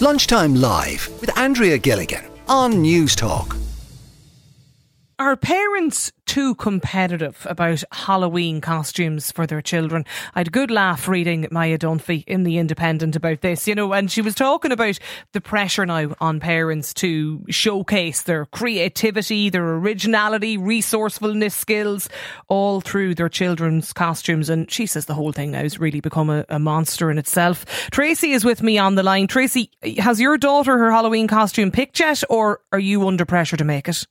Lunchtime Live with Andrea Gilligan on Newstalk. Are parents too competitive about Halloween costumes for their children? I had a good laugh reading Maya Dunphy in The Independent about this, you know, and she was talking about the pressure now on parents to showcase their creativity, their originality, resourcefulness skills all through their children's costumes. And she says the whole thing now has really become a, a monster in itself. Tracy is with me on the line. Tracy, has your daughter her Halloween costume picked yet, or are you under pressure to make it?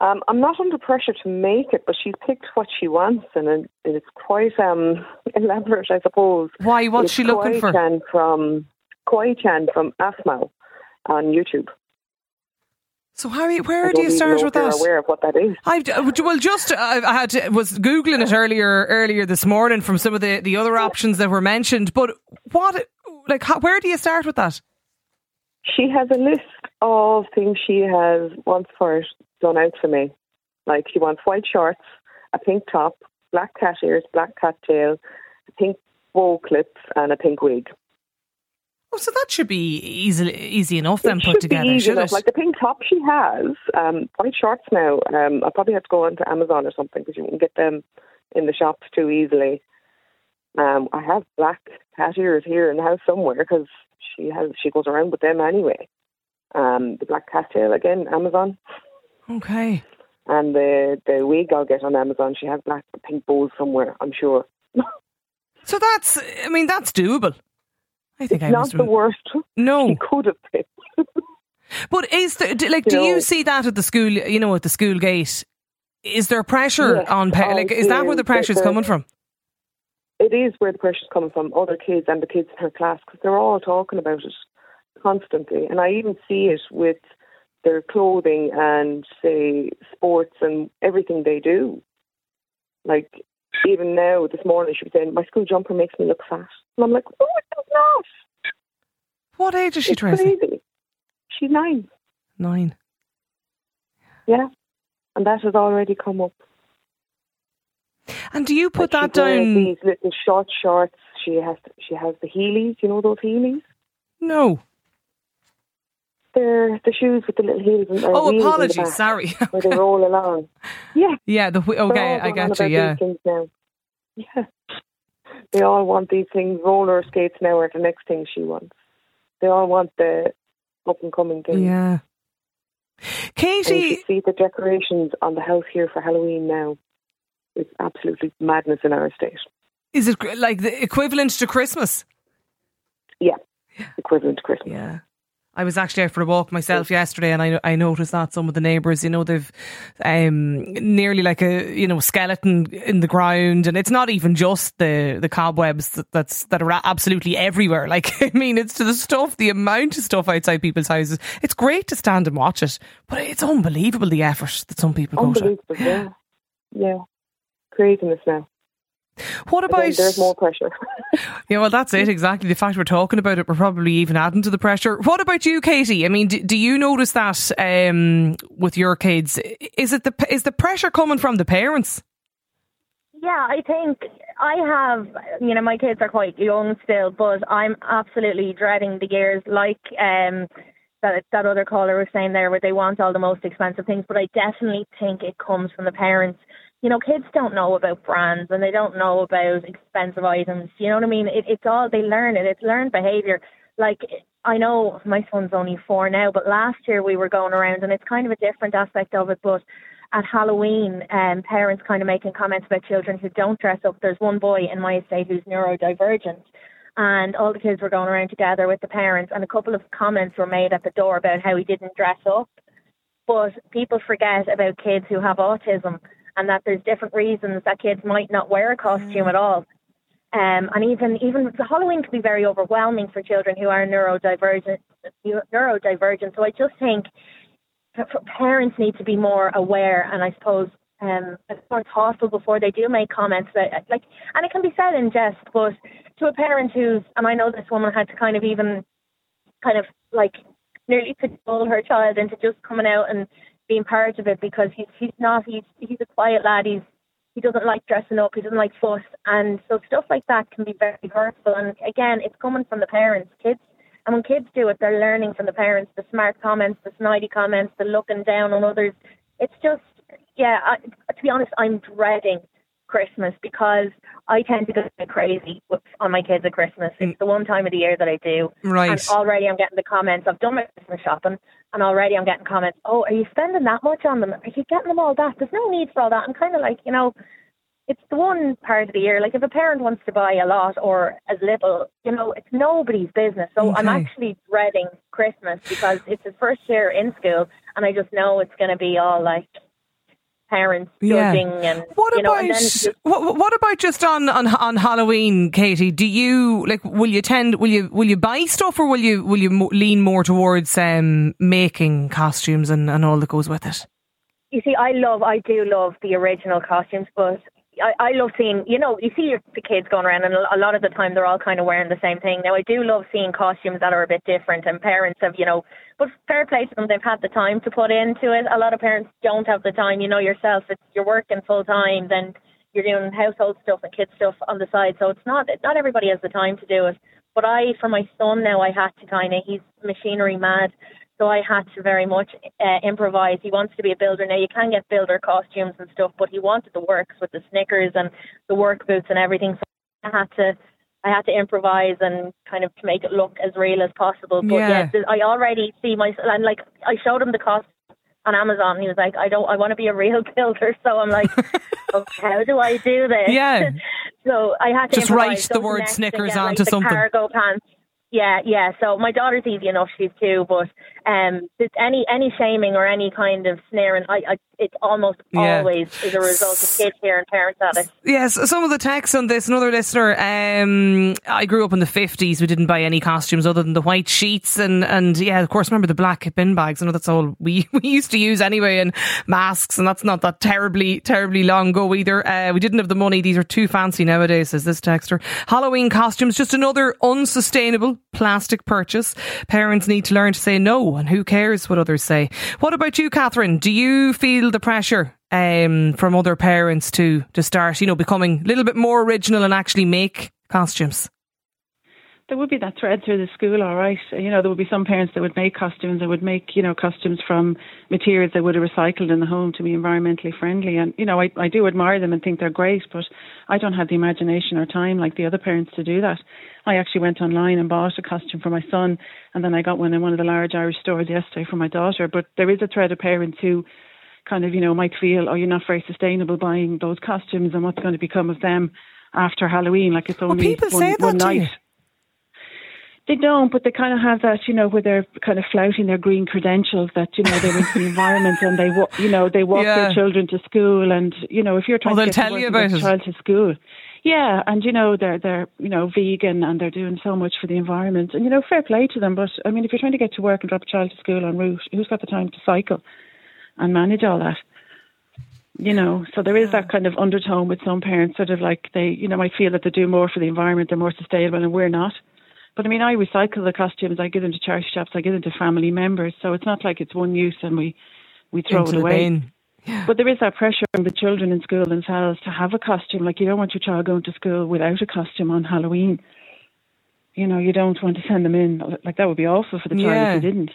Um, I'm not under pressure to make it, but she's picked what she wants, and it, it's quite um, elaborate, I suppose. Why? What's it's she looking for? Chan from Kawaii Chan from Aphmau on YouTube. So Harry, where do you start with that? Aware of what that is? I've well, just I had was googling it earlier earlier this morning from some of the, the other options that were mentioned. But what, like, how, where do you start with that? She has a list of things she has wants for it done out for me. Like she wants white shorts, a pink top, black cat ears, black cat tail, pink bow clips, and a pink wig. Oh, so that should be easy, easy enough then put together, should enough. it? Like the pink top she has, um, white shorts now. Um, I probably have to go onto Amazon or something because you can get them in the shops too easily. Um, I have black cat ears here in the house somewhere because she has she goes around with them anyway. Um, the black cat tail again, Amazon. Okay. And the the wig I'll get on Amazon. She has black pink bows somewhere. I'm sure. so that's. I mean, that's doable. I think it's I not the worst. No, she could have picked. but is there like? Do you see that at the school? You know, at the school gate. Is there pressure yes, on? Pa- like, is that where the pressure is coming from? It is where the pressure is coming from. Other kids and the kids in her class because they're all talking about it constantly, and I even see it with their clothing and say sports and everything they do. Like even now, this morning, she was saying, "My school jumper makes me look fat," and I'm like, "Oh, it does not." What age is she, it's Tracy? Crazy. She's nine. Nine. Yeah, and that has already come up. And do you put that down? These little short shorts. She has. She has the Heelys. You know those Heelys? No. They're the shoes with the little heels. And, oh, apologies. Sorry. Okay. Where they roll along. Yeah. Yeah. The okay. I got you. Yeah. Yeah. They all want these things. Roller skates now are the next thing she wants. They all want the up and coming thing. Yeah. Katie, see the decorations on the house here for Halloween now. It's absolutely madness in our estate. Is it like the equivalent to Christmas? Yeah, equivalent to Christmas. Yeah. I was actually out for a walk myself yesterday, and I I noticed that some of the neighbours, you know, they've um, nearly like a you know skeleton in the ground, and it's not even just the the cobwebs that, that's that are absolutely everywhere. Like I mean, it's to the stuff, the amount of stuff outside people's houses. It's great to stand and watch it, but it's unbelievable the effort that some people go to. Yeah, yeah, craziness now. What about there's more pressure? yeah, well, that's it exactly. The fact we're talking about it, we're probably even adding to the pressure. What about you, Katie? I mean, do, do you notice that um, with your kids? Is it the is the pressure coming from the parents? Yeah, I think I have. You know, my kids are quite young still, but I'm absolutely dreading the years like. Um, that that other caller was saying there, where they want all the most expensive things, but I definitely think it comes from the parents you know, kids don't know about brands and they don't know about expensive items. You know what I mean? It, it's all they learn it. It's learned behavior. Like I know my son's only four now, but last year we were going around and it's kind of a different aspect of it. But at Halloween, um, parents kind of making comments about children who don't dress up. There's one boy in my estate who's neurodivergent. And all the kids were going around together with the parents, and a couple of comments were made at the door about how he didn't dress up. But people forget about kids who have autism and that there's different reasons that kids might not wear a costume at all. Um, and even even Halloween can be very overwhelming for children who are neurodivergent. Neurodivergent. So I just think parents need to be more aware, and I suppose um, more thoughtful before they do make comments. That, like, and it can be said in jest, but to a parent who's, and I know this woman had to kind of even, kind of like nearly cajole her child into just coming out and being part of it because he's he's not he's he's a quiet lad. He's he doesn't like dressing up. He doesn't like fuss, and so stuff like that can be very hurtful. And again, it's coming from the parents. Kids And when kids do it, they're learning from the parents, the smart comments, the snidey comments, the looking down on others. It's just, yeah, I, to be honest, I'm dreading Christmas because I tend to go crazy on my kids at Christmas. It's mm. the one time of the year that I do. Right. And already I'm getting the comments. I've done my Christmas shopping, and already I'm getting comments. Oh, are you spending that much on them? Are you getting them all that? There's no need for all that. I'm kind of like, you know, it's the one part of the year. Like if a parent wants to buy a lot or as little, you know, it's nobody's business. So I'm actually dreading Christmas because it's his first year in school, and I just know it's going to be all like parents Yeah. judging and What you know, about then what, what about just on, on on Halloween, Katie? Do you like will you tend will you will you buy stuff or will you will you mo- lean more towards um, making costumes and, and all that goes with it? You see, I love, I do love the original costumes, but I, I love seeing, you know, you see your, the kids going around, and a lot of the time they're all kind of wearing the same thing. Now, I do love seeing costumes that are a bit different, and parents have, you know, but fair play to them, they've had the time to put into it. A lot of parents don't have the time, you know, yourself. It's you're working full time, then you're doing household stuff and kid stuff on the side, so it's not not everybody has the time to do it. But I, for my son now, I had to kind of, he's machinery mad. So I had to very much uh, improvise. He wants to be a builder now. You can get builder costumes and stuff, but he wanted the works with the Snickers and the work boots and everything. So I had to, I had to improvise and kind of to make it look as real as possible. But Yeah. yeah, I already see my and like I showed him the cost on Amazon. He was like, I don't, I want to be a real builder. So I'm like, okay, how do I do this? Yeah. so I had to Just improvise. write the word Snickers like, onto the something. Cargo pants. Yeah, yeah. So my daughter's easy enough; she's two. But um, it's any any shaming or any kind of sneering, I, I it almost Yeah. always is a result of kids hearing parents at it. Yes, some of the text on this. Another listener. Um, I grew up in the fifties. We didn't buy any costumes other than the white sheets and and yeah, of course, remember the black bin bags. I know that's all we we used to use anyway, and masks, and that's not that terribly terribly long ago either. Uh, we didn't have the money. These are too fancy nowadays. Says this texter. Halloween costumes, just another unsustainable plastic purchase. Parents need to learn to say no, and who cares what others say. What about you, Catherine? Do you feel the pressure um, from other parents to to start, you know, becoming a little bit more original and actually make costumes? There would be that thread through the school, all right. You know, there would be some parents that would make costumes that would make, you know, costumes from materials that would have recycled in the home to be environmentally friendly. And, you know, I, I do admire them and think they're great, but I don't have the imagination or time like the other parents to do that. I actually went online and bought a costume for my son, and then I got one in one of the large Irish stores yesterday for my daughter. But there is a thread of parents who kind of, you know, might feel, oh, you're not very sustainable buying those costumes and what's going to become of them after Halloween. Like it's Well, only people one, say that one night. you. They don't, but they kind of have that, you know, where they're kind of flouting their green credentials that, you know, they're into the environment and they, wa- you know, they walk Yeah. their children to school and, you know, if you're trying they'll to get tell you about your child to school. Yeah, and you know, they're, they're, you know, vegan and they're doing so much for the environment and, you know, fair play to them. But I mean, if you're trying to get to work and drop a child to school en route, who's got the time to cycle and manage all that? you know so there is that kind of undertone with some parents sort of like they you know might feel that they do more for the environment they're more sustainable and we're not but i mean i recycle the costumes i give them to charity shops i give them to family members so it's not like it's one use and we we throw Into it away bin. but there is that pressure on the children in school themselves to have a costume like you don't want your child going to school without a costume on halloween you know you don't want to send them in like that would be awful for the child Yeah. if you didn't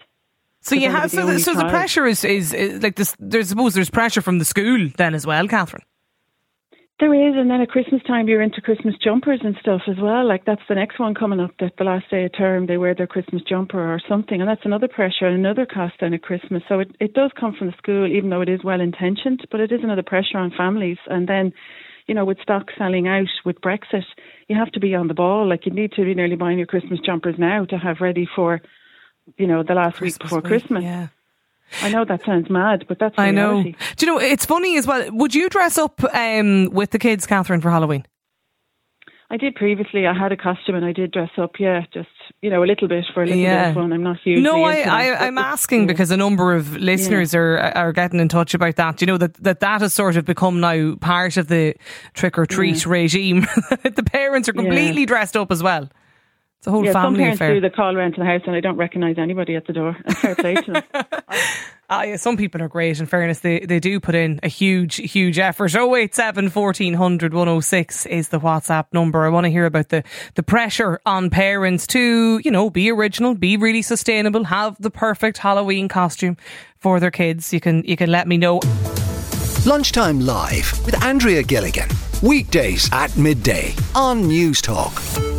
So you have so the the, so the pressure is, is is like this. There's suppose there's pressure from the school then as well, Catherine. There is, and then at Christmas time you're into Christmas jumpers and stuff as well. Like that's the next one coming up. That the last day of term they wear their Christmas jumper or something, and that's another pressure, another cost then at Christmas. So it it does come from the school, even though it is well intentioned, but it is another pressure on families. And then, you know, with stock selling out with Brexit, you have to be on the ball. Like you need to be nearly buying your Christmas jumpers now to have ready for, you know, the last week before week, Christmas. Yeah. I know that sounds mad, but that's the I know. reality. Do you know? It's funny as well. Would you dress up um, with the kids, Catherine, for Halloween? I did previously. I had a costume and I did dress up. Yeah, just you know a little bit for a little Yeah. bit of fun. I'm not hugely. No, I, I I'm asking yeah. because a number of listeners are are getting in touch about that. You know that that that has sort of become now part of the trick or treat regime. the parents are completely dressed up as well. It's a whole yeah, family some parents affair. do the call around to the house and I don't recognise anybody at the door. Fair play to them. Ah, yeah, some people are great. In fairness, they, they do put in a huge, huge effort. 087 1400 106 is the WhatsApp number. I want to hear about the, the pressure on parents to, you know, be original, be really sustainable, have the perfect Halloween costume for their kids. You can, you can let me know. Lunchtime Live with Andrea Gilligan. Weekdays at midday on Newstalk.